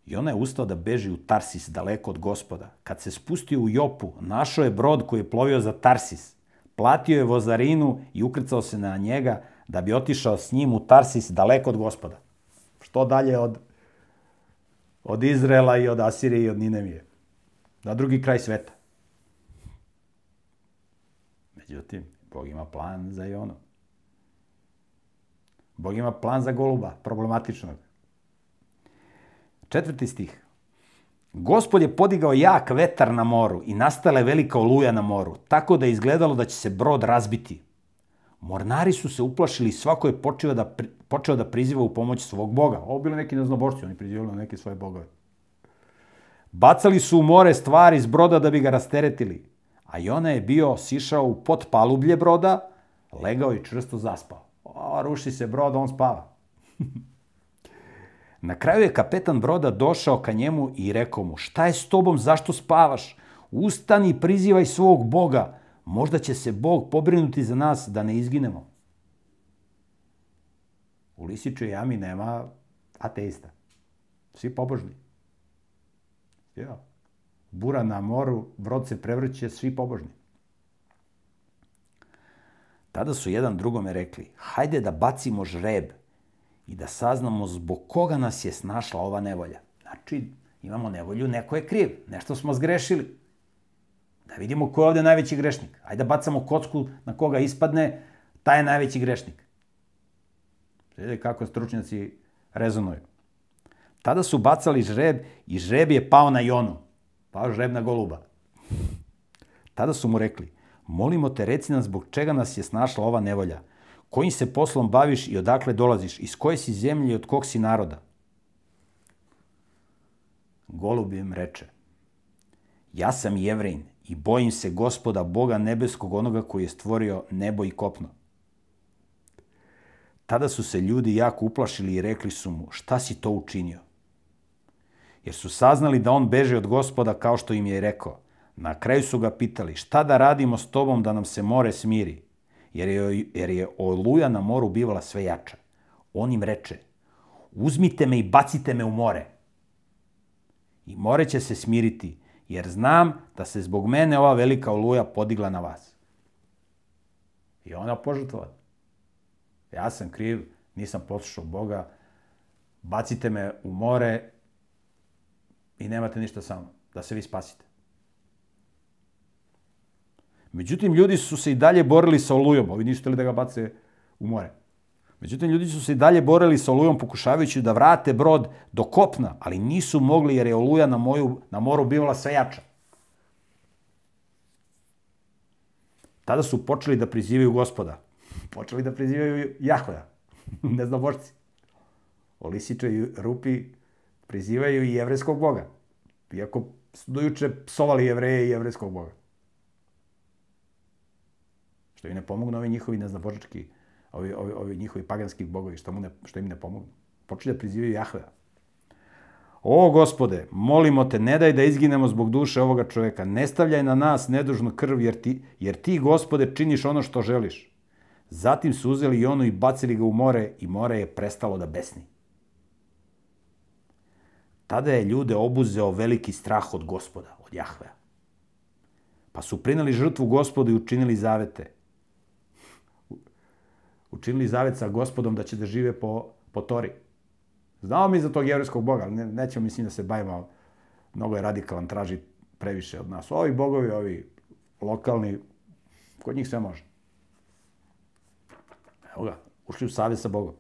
I ona je ustao da beži u Tarsis, daleko od gospoda. Kad se spustio u Jopu, našao je brod koji je plovio za Tarsis. Platio je vozarinu i ukrcao se na njega da bi otišao s njim u Tarsis, daleko od gospoda. Što dalje od, od Izrela i od Asirije i od Ninevije. Na drugi kraj sveta. Međutim, Bog ima plan za Jonu. Bog ima plan za goluba, problematičnog. Četvrti stih. Gospod je podigao jak vetar na moru i nastala je velika oluja na moru, tako da je izgledalo da će se brod razbiti. Mornari su se uplašili i svako je počeo da, počeo da priziva u pomoć svog boga. Ovo bili neki neznobošci, oni prizivali na neke svoje bogove. Bacali su u more stvari iz broda da bi ga rasteretili, a Jona je bio sišao u potpalublje broda, legao i čvrsto zaspao. O, ruši se brod, on spava. Na kraju je kapetan broda došao ka njemu i rekao mu, šta je s tobom, zašto spavaš? Ustani i prizivaj svog Boga. Možda će se Bog pobrinuti za nas da ne izginemo. U Lisičoj jami nema ateista. Svi pobožni. Ja. Bura na moru, brod se prevrće, svi pobožni. Tada su jedan drugome rekli, hajde da bacimo žreb i da saznamo zbog koga nas je snašla ova nevolja. Znači, imamo nevolju, neko je kriv, nešto smo zgrešili. Da vidimo ko je ovde najveći grešnik. Ajde da bacamo kocku na koga ispadne, taj je najveći grešnik. Vidite kako stručnjaci rezonuju. Tada su bacali žreb i žreb je pao na Jonu. Pao žreb na goluba. Tada su mu rekli, molimo te reci nam zbog čega nas je snašla ova nevolja. Kojim se poslom baviš i odakle dolaziš? Iz koje si zemlje i od kog si naroda? Golub im reče, ja sam jevrin i bojim se gospoda Boga nebeskog onoga koji je stvorio nebo i kopno. Tada su se ljudi jako uplašili i rekli su mu, šta si to učinio? Jer su saznali da on beže od gospoda kao što im je rekao. Na kraju su ga pitali, šta da radimo s tobom da nam se more smiri? jer je, jer je oluja na moru bivala sve jača. On im reče, uzmite me i bacite me u more. I more će se smiriti, jer znam da se zbog mene ova velika oluja podigla na vas. I ona požrtvovala. Ja sam kriv, nisam poslušao Boga, bacite me u more i nemate ništa samo, da se vi spasite. Međutim, ljudi su se i dalje borili sa olujom. Ovi nisu hteli da ga bace u more. Međutim, ljudi su se i dalje borili sa olujom pokušavajući da vrate brod do kopna, ali nisu mogli jer je oluja na, moju, na moru bivala sve jača. Tada su počeli da prizivaju gospoda. Počeli da prizivaju Jahveja. ne znam božci. Olisiče i Rupi prizivaju i jevreskog boga. Iako su dojuče psovali jevreje i jevreskog boga. Što im ne pomognu ovi njihovi neznabožački, ovi, ovi, ovi njihovi paganski bogovi, što, mu ne, što im ne pomognu. Počeli da prizivaju Jahvea. O, gospode, molimo te, ne daj da izginemo zbog duše ovoga čoveka. Ne stavljaj na nas nedužnu krv, jer ti, jer ti, gospode, činiš ono što želiš. Zatim su uzeli i ono i bacili ga u more i more je prestalo da besni. Tada je ljude obuzeo veliki strah od gospoda, od Jahvea. Pa su prinali žrtvu gospodu i učinili zavete učinili zavet sa gospodom da će da žive po, po Tori. Znamo mi za tog jevrijskog boga, ali ne, nećemo mislim da se bavimo, mnogo je radikalan, traži previše od nas. Ovi bogovi, ovi lokalni, kod njih sve može. Evo ga, ušli u savjet sa Bogom.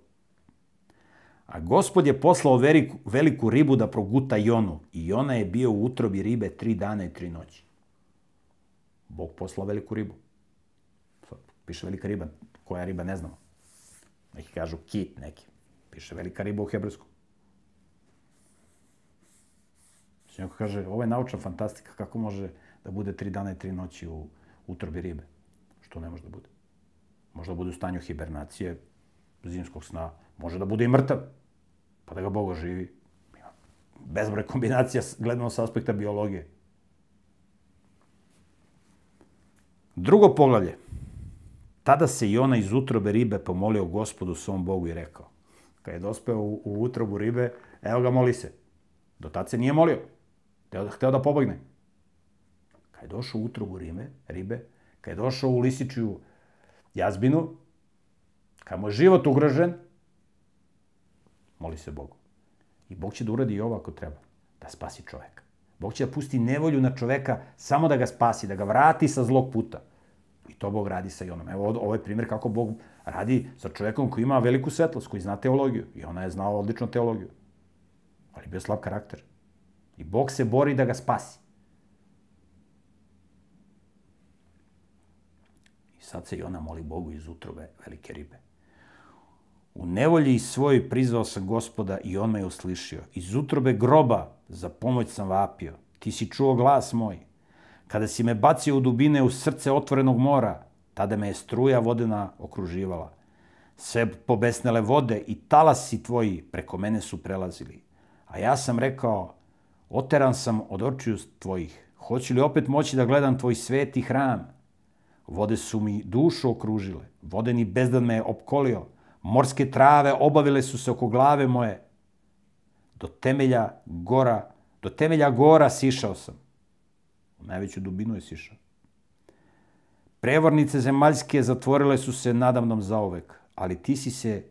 A gospod je poslao veliku, veliku ribu da proguta Jonu i ona je bio u utrobi ribe tri dana i tri noći. Bog poslao veliku ribu. Piše velika riba, koja riba ne znamo. Neki kažu kit neki. Piše velika riba u hebrejskom. Znači, neko kaže, ovo je naučna fantastika, kako može da bude tri dana i tri noći u utrobi ribe? Što ne može da bude? Može da bude u stanju hibernacije, zimskog sna, može da bude i mrtav, pa da ga Bog oživi. bezbroj kombinacija gledano sa aspekta biologije. Drugo poglavlje. Tada se i ona iz utrobe ribe pomolio gospodu svom Bogu i rekao. Kad je dospeo u, u utrobu ribe, evo ga moli se. Do tad se nije molio. Hteo, hteo da pobogne. Kad je došao u utrobu ribe, ribe, kad je došao u lisičiju jazbinu, kad mu je život ugrožen, moli se Bogu. I Bog će da uradi i ovo ako treba, da spasi čoveka. Bog će da pusti nevolju na čoveka samo da ga spasi, da ga vrati sa zlog puta. I to Bog radi sa Jonom. Evo, ovo je primjer kako Bog radi sa čovekom koji ima veliku svetlost, koji zna teologiju. I ona je znala odlično teologiju. Ali bio slab karakter. I Bog se bori da ga spasi. I sad se i ona moli Bogu iz utrobe velike ribe. U nevolji svojoj prizvao sam gospoda i on me je uslišio. Iz utrobe groba za pomoć sam vapio. Ti si čuo glas moj. Kada si me bacio u dubine u srce otvorenog mora, tada me je struja vodena okruživala. Sve pobesnele vode i talasi tvoji preko mene su prelazili. A ja sam rekao, oteran sam od očiju tvojih. Hoću li opet moći da gledam tvoj sveti hram? Vode su mi dušu okružile. Vodeni bezdan me je opkolio. Morske trave obavile su se oko glave moje. Do temelja gora, do temelja gora sišao sam. U najveću dubinu je sišao. Prevornice zemaljske zatvorile su se nadamnom zaovek, ali ti si se,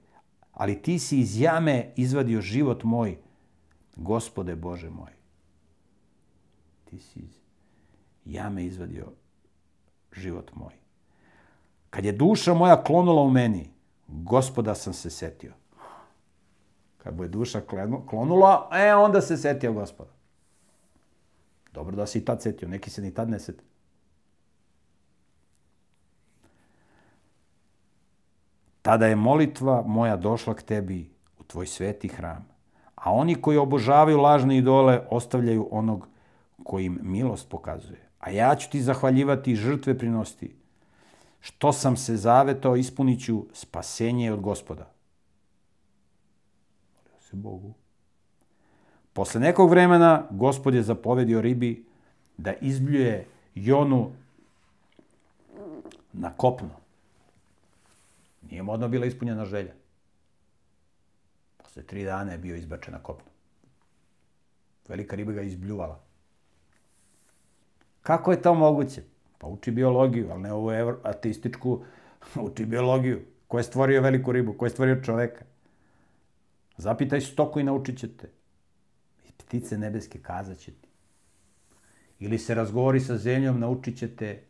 ali ti si iz jame izvadio život moj, gospode Bože moj. Ti si iz jame izvadio život moj. Kad je duša moja klonula u meni, gospoda sam se setio. Kad mu je duša klonula, e, onda se setio gospoda. Dobro da se i tad setio, neki se ni tad ne seti. Tada je molitva moja došla k tebi u tvoj sveti hram. A oni koji obožavaju lažne idole ostavljaju onog koji im milost pokazuje. A ja ću ti zahvaljivati i žrtve prinosti. Što sam se zavetao, ispunit ću spasenje od gospoda. Molio se Bogu. Posle nekog vremena gospod je zapovedio ribi da izbljuje Jonu na kopno. Nije mu odno bila ispunjena želja. Posle tri dana je bio izbačen na kopno. Velika riba ga izbljuvala. Kako je to moguće? Pa uči biologiju, ali ne ovu ateističku, uči biologiju. Ko je stvorio veliku ribu? Ko je stvorio čoveka? Zapitaj stoku i naučit ćete. I ptice nebeske kazat će ti. Ili se razgovori sa zemljom, naučit ćete.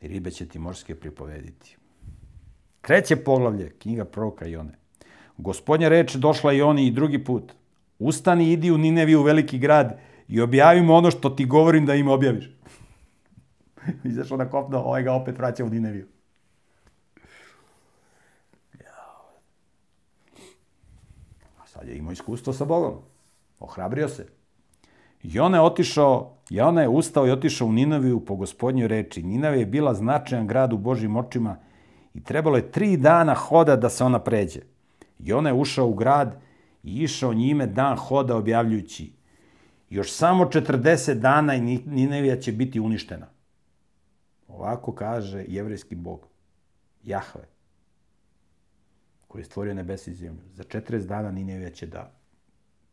I ribe će ti morske pripovediti. Kreće poglavlje, knjiga proroka Jone. Gospodnja reč došla i oni i drugi put. Ustani, idi u Nineviju, u veliki grad, i objavimo ono što ti govorim da im objaviš. Izašao na kopno, ovaj ga opet vraća u Nineviju. A sad je imao iskustvo sa Bogom. Ohrabrio se. I ona je otišao, i ona je ustao i otišao u Nineviju po gospodnjoj reči. Ninave je bila značajan grad u Božim očima i trebalo je tri dana hoda da se ona pređe. I ona je ušao u grad i išao njime dan hoda objavljujući Još samo 40 dana i Ninevija će biti uništena. Ovako kaže jevrijski bog, Jahve, koji je stvorio nebesa i zemlju. Za 40 dana Ninevija će da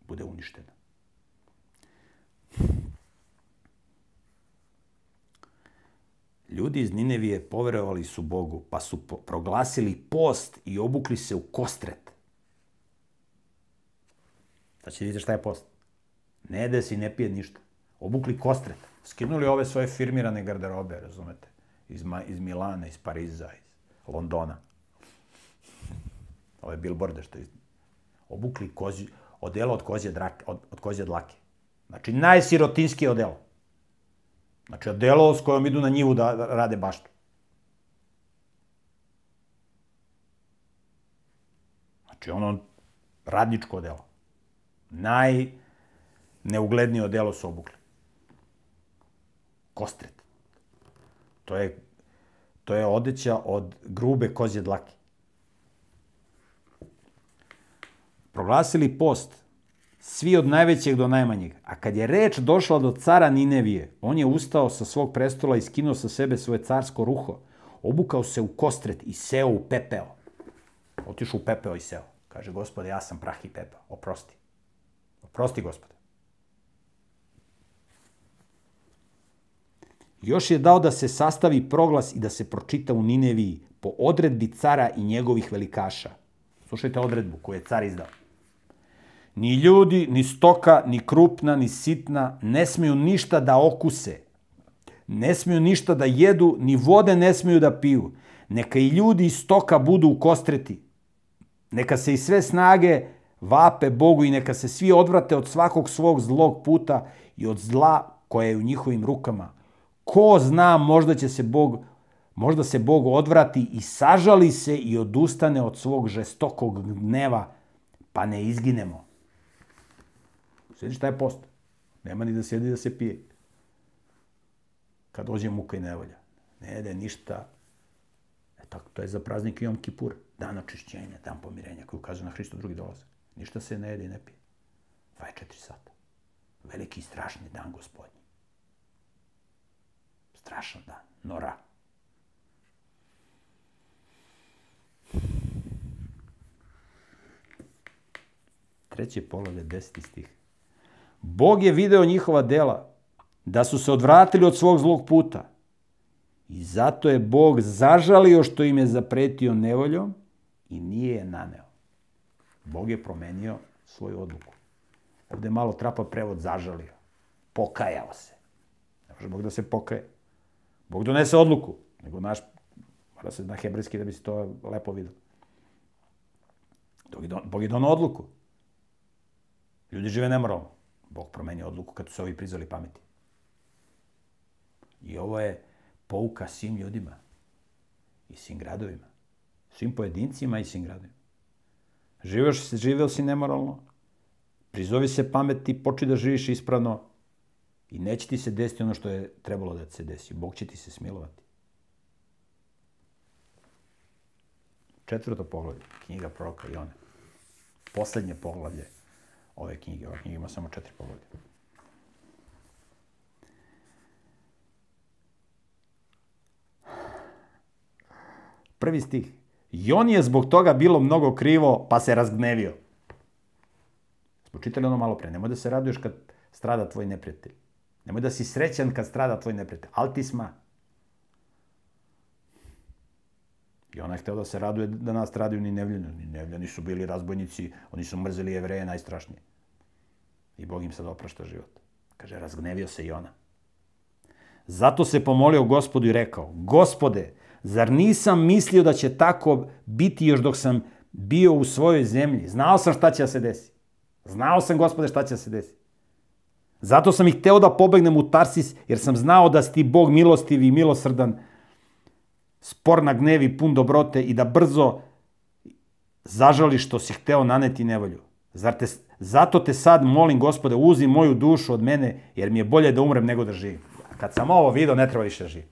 bude uništena. Ljudi iz Ninevije poverovali su Bogu, pa su proglasili post i obukli se u kostret. Sad će vidjeti šta je post. Ne jede se i ne pije ništa. Obukli kostret. Skinuli ove svoje firmirane garderobe, razumete? Iz, Ma, iz Milana, iz Pariza, iz Londona. Ove billboarde što je... Obukli kozi, odelo od kozje, drake, od, od kozje dlake. Znači, najsirotinskije odelo. Znači, odelo s kojom idu na njivu da rade baštu. Znači, ono radničko odelo. Naj neuglednije odelo su obukli. Kostret. To je, to je odeća od grube kozje dlake. proglasili post, svi od najvećeg do najmanjeg. A kad je reč došla do cara Ninevije, on je ustao sa svog prestola i skinuo sa sebe svoje carsko ruho, obukao se u kostret i seo u pepeo. Otišao u pepeo i seo. Kaže, gospode, ja sam prah i pepeo. Oprosti. Oprosti, gospode. Još je dao da se sastavi proglas i da se pročita u Nineviji po odredbi cara i njegovih velikaša. Slušajte odredbu koju je car izdao. Ni ljudi, ni stoka, ni krupna, ni sitna ne smiju ništa da okuse. Ne smiju ništa da jedu, ni vode ne smiju da piju. Neka i ljudi i stoka budu u kostreti. Neka se i sve snage vape Bogu i neka se svi odvrate od svakog svog zlog puta i od zla koje je u njihovim rukama. Ko zna, možda će se Bog možda se Bog odvrati i sažali se i odustane od svog žestokog gneva, pa ne izginemo. Sjedi šta je post? Nema ni da sjedi da se pije. Kad dođe muka i nevolja. Ne jede ništa. E tako, to je za praznik Jom Kipur. Dan očišćenja, dan pomirenja, koji ukazuje na Hristo drugi dolazak. Ništa se ne jede i ne pije. 24 sata. Veliki i strašni dan gospodnji. Strašan dan. Nora. Treće poglavlje, deseti stih. Bog je video njihova dela, da su se odvratili od svog zlog puta. I zato je Bog zažalio što im je zapretio nevoljom i nije je naneo. Bog je promenio svoju odluku. Ovde malo trapa prevod zažalio. Pokajao se. Ne može Bog da se pokaje. Bog donese odluku, nego naš, mora se na hebrejski da bi se to lepo vidio. Bog je donao odluku. Ljudi žive nemoralno. Bog promenio odluku kad su se ovi prizvali pameti. I ovo je pouka svim ljudima i svim gradovima. Svim pojedincima i svim gradovima. Živeo si, živeo si nemoralno, prizovi se pameti, počni da živiš ispravno i neće ti se desiti ono što je trebalo da se desi. Bog će ti se smilovati. Četvrto poglavlje, knjiga proroka Jona. Poslednje poglavlje ove knjige. Ova knjiga ima samo četiri poglavlja. Prvi stih. I on je zbog toga bilo mnogo krivo, pa se razgnevio. Smo čitali ono malo pre. Nemoj da se raduješ kad strada tvoj neprijatelj. Nemoj da si srećan kad strada tvoj neprijatelj. Altisma. I ona je htela da se raduje da nas raduju ni nevljeni. Ni nevljeni su bili razbojnici, oni su mrzeli jevreje najstrašnije. I Bog im sad oprašta život. Kaže, razgnevio se i ona. Zato se pomolio gospodu i rekao, gospode, zar nisam mislio da će tako biti još dok sam bio u svojoj zemlji? Znao sam šta će da se desi. Znao sam, gospode, šta će da se desi. Zato sam ih hteo da pobegnem u Tarsis, jer sam znao da si ti Bog milostiv i milosrdan, spor na gnevi, pun dobrote i da brzo zažališ što si hteo naneti nevolju. Zar te, zato te sad molim, gospode, uzi moju dušu od mene, jer mi je bolje da umrem nego da živim. Kad sam ovo video, ne treba više da živim.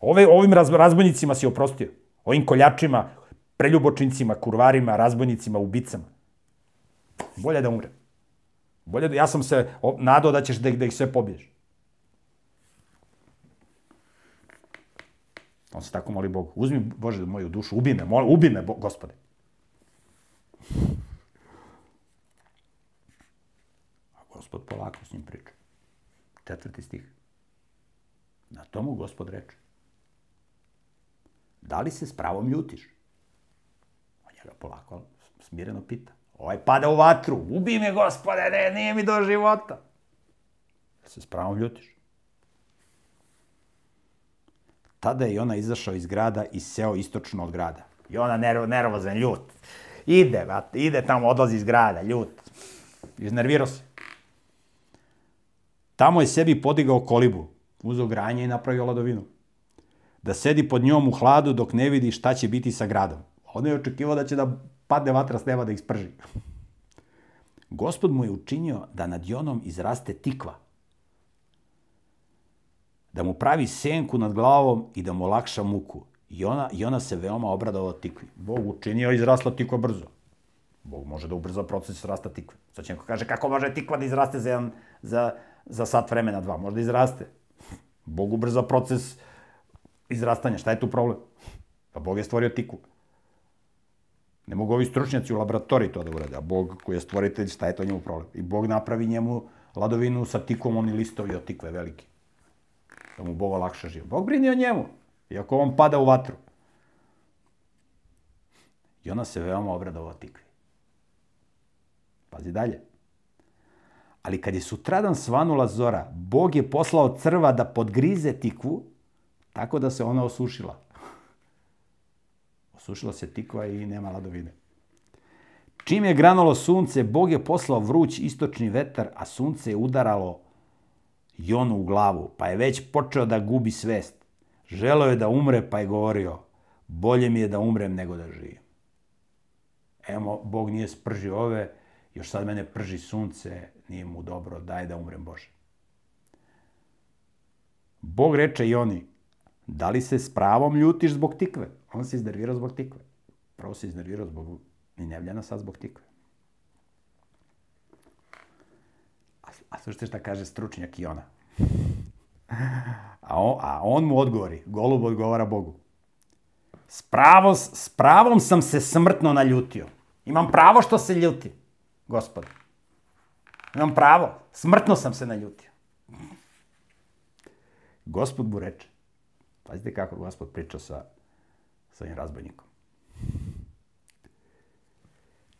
Ove, ovim raz, razbojnicima si oprostio. Ovim koljačima, preljubočincima, kurvarima, razbojnicima, ubicama. Bolje da umrem. Bolje da, ja sam se nadao da ćeš da, da ih sve pobiješ. On se tako moli Bogu. Uzmi, Bože, moju dušu, ubi me, moli, ubi me, gospode. Gospod polako s njim priča. Četvrti stih. Na tomu gospod reče. Da li se s pravom ljutiš? On njega polako smireno pita. Ovaj pada u vatru. Ubi me, gospode, ne, nije mi do života. Se s ljutiš? Tada je ona izašao iz grada i seo istočno od grada. I ona nervo, nervozan, ljut. Ide, ide tamo, odlazi iz grada, ljut. Iznervirao se. Tamo je sebi podigao kolibu, uzao granje i napravio ladovinu. Da sedi pod njom u hladu dok ne vidi šta će biti sa gradom. On je očekivao da će da padne vatra s neba da ih sprži. Gospod mu je učinio da nad Jonom izraste tikva. Da mu pravi senku nad glavom i da mu lakša muku. I ona, i ona se veoma obradovao tikvi. Bog učinio, izrasla tikva brzo. Bog može da ubrza proces rasta tikve. Sad će neko kaže kako može tikva da izraste za, jedan, za, za sat vremena, dva. Možda izraste. Bog ubrza proces izrastanja. Šta je tu problem? Pa Bog je stvorio tikvu. Ne mogu ovi stručnjaci u laboratoriji to da urade, a Bog koji je stvoritelj, šta je to njemu problem? I Bog napravi njemu ladovinu sa tikvom, oni listovi od tikve veliki. Da mu Boga lakše živi. Bog brini o njemu, iako on pada u vatru. I ona se veoma obradova tikvi. Pazi dalje. Ali kad je sutradan svanula zora, Bog je poslao crva da podgrize tikvu, tako da se ona osušila. Osušila se tikva i nema ladovine. Čim je granalo sunce, Bog je poslao vruć istočni vetar, a sunce je udaralo Jonu u glavu, pa je već počeo da gubi svest. Želeo je da umre, pa je govorio, bolje mi je da umrem nego da živim. Evo, Bog nije spržio ove, još sad mene prži sunce, nije mu dobro, daj da umrem Bože. Bog reče Joni, da li se s pravom ljutiš zbog tikve? On se iznervirao zbog tikve. Prvo se iznervirao zbog Ninevljana, sad zbog tikve. A, a slušajte šta kaže stručnjak Jona. A on, a on mu odgovori, golub odgovara Bogu. S, pravo, s pravom sam se smrtno naljutio. Imam pravo što se ljuti, gospod. Imam pravo. Smrtno sam se naljutio. Gospod mu reče. Pazite kako gospod priča sa, ovim razbojnikom.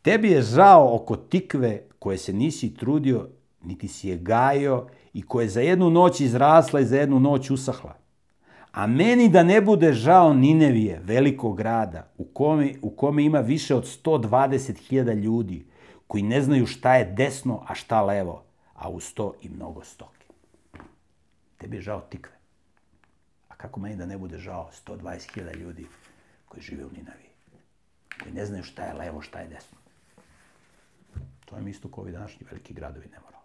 Tebi je žao oko tikve koje se nisi trudio, niti si je gajio i koje je za jednu noć izrasla i za jednu noć usahla. A meni da ne bude žao Ninevije, velikog grada, u kome, u kome ima više od 120.000 ljudi, koji ne znaju šta je desno, a šta levo, a uz to i mnogo stoke. Tebi je žao tikve. Kako meni da ne bude žao 120.000 ljudi koji žive u Ninaviji, koji ne znaju šta je levo, šta je desno. To je isto kao današnji veliki gradovi nemorala.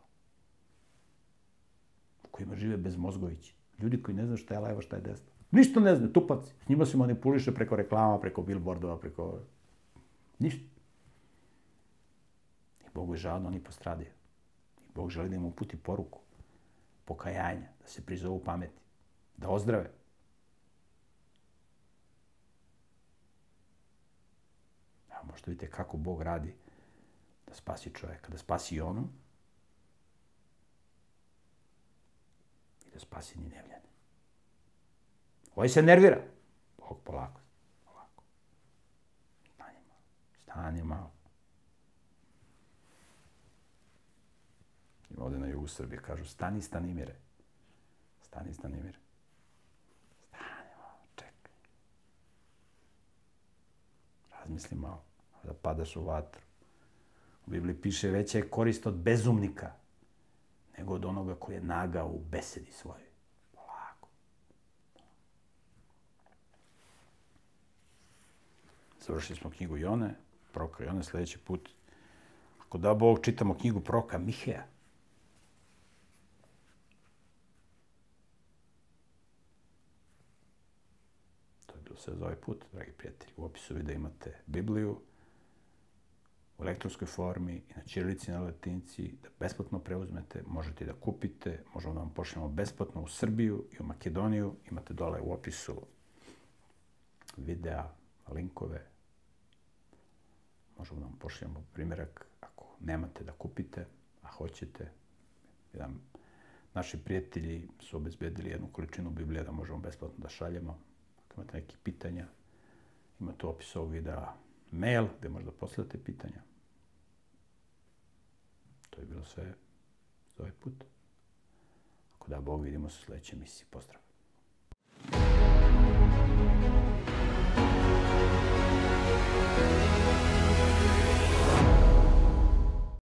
U kojima žive bez mozgovići. Ljudi koji ne znaju šta je levo, šta je desno. Ništa ne znaju, tupaci. S njima se manipuliše preko reklama, preko billboardova, preko... Ništa. I Bogu je žao da oni postradaju. I Bog želi da im uputi poruku pokajanja, da se prizovu pameti, da ozdrave. Evo, možete vidite kako Bog radi da spasi čoveka, da spasi i onu i da spasi Ninevljane. Ovaj se nervira. Bog polako. Polako. Stani malo. Stani malo. Ima ovde na jugu Srbije, kažu stani, stani mire. Stani, stani mire. Stani malo, čekaj. Razmisli malo, da padaš u vatru. U Bibliji piše veća je korist od bezumnika nego od onoga koji je nagao u besedi svojoj. Polako. Završili smo knjigu Jone, proka Jone, sledeći put. Ako da Bog, čitamo knjigu proka Miheja. To je bilo sve za ovaj put, dragi prijatelji. U opisu videa imate Bibliju, u elektronskoj formi i na ćirilici i na latinci, da besplatno preuzmete, možete da kupite, možemo da vam pošljemo besplatno u Srbiju i u Makedoniju, imate dole u opisu videa, linkove, možemo da vam pošljemo primjerak ako nemate da kupite, a hoćete. Jedan, naši prijatelji su obezbedili jednu količinu Biblija da možemo besplatno da šaljemo. Ako imate neke pitanja, imate u opisu ovog videa mail gde možda postavljate pitanja to je bilo sve za ovaj put. Ako da Bog, vidimo se u sledećoj emisiji. Pozdrav!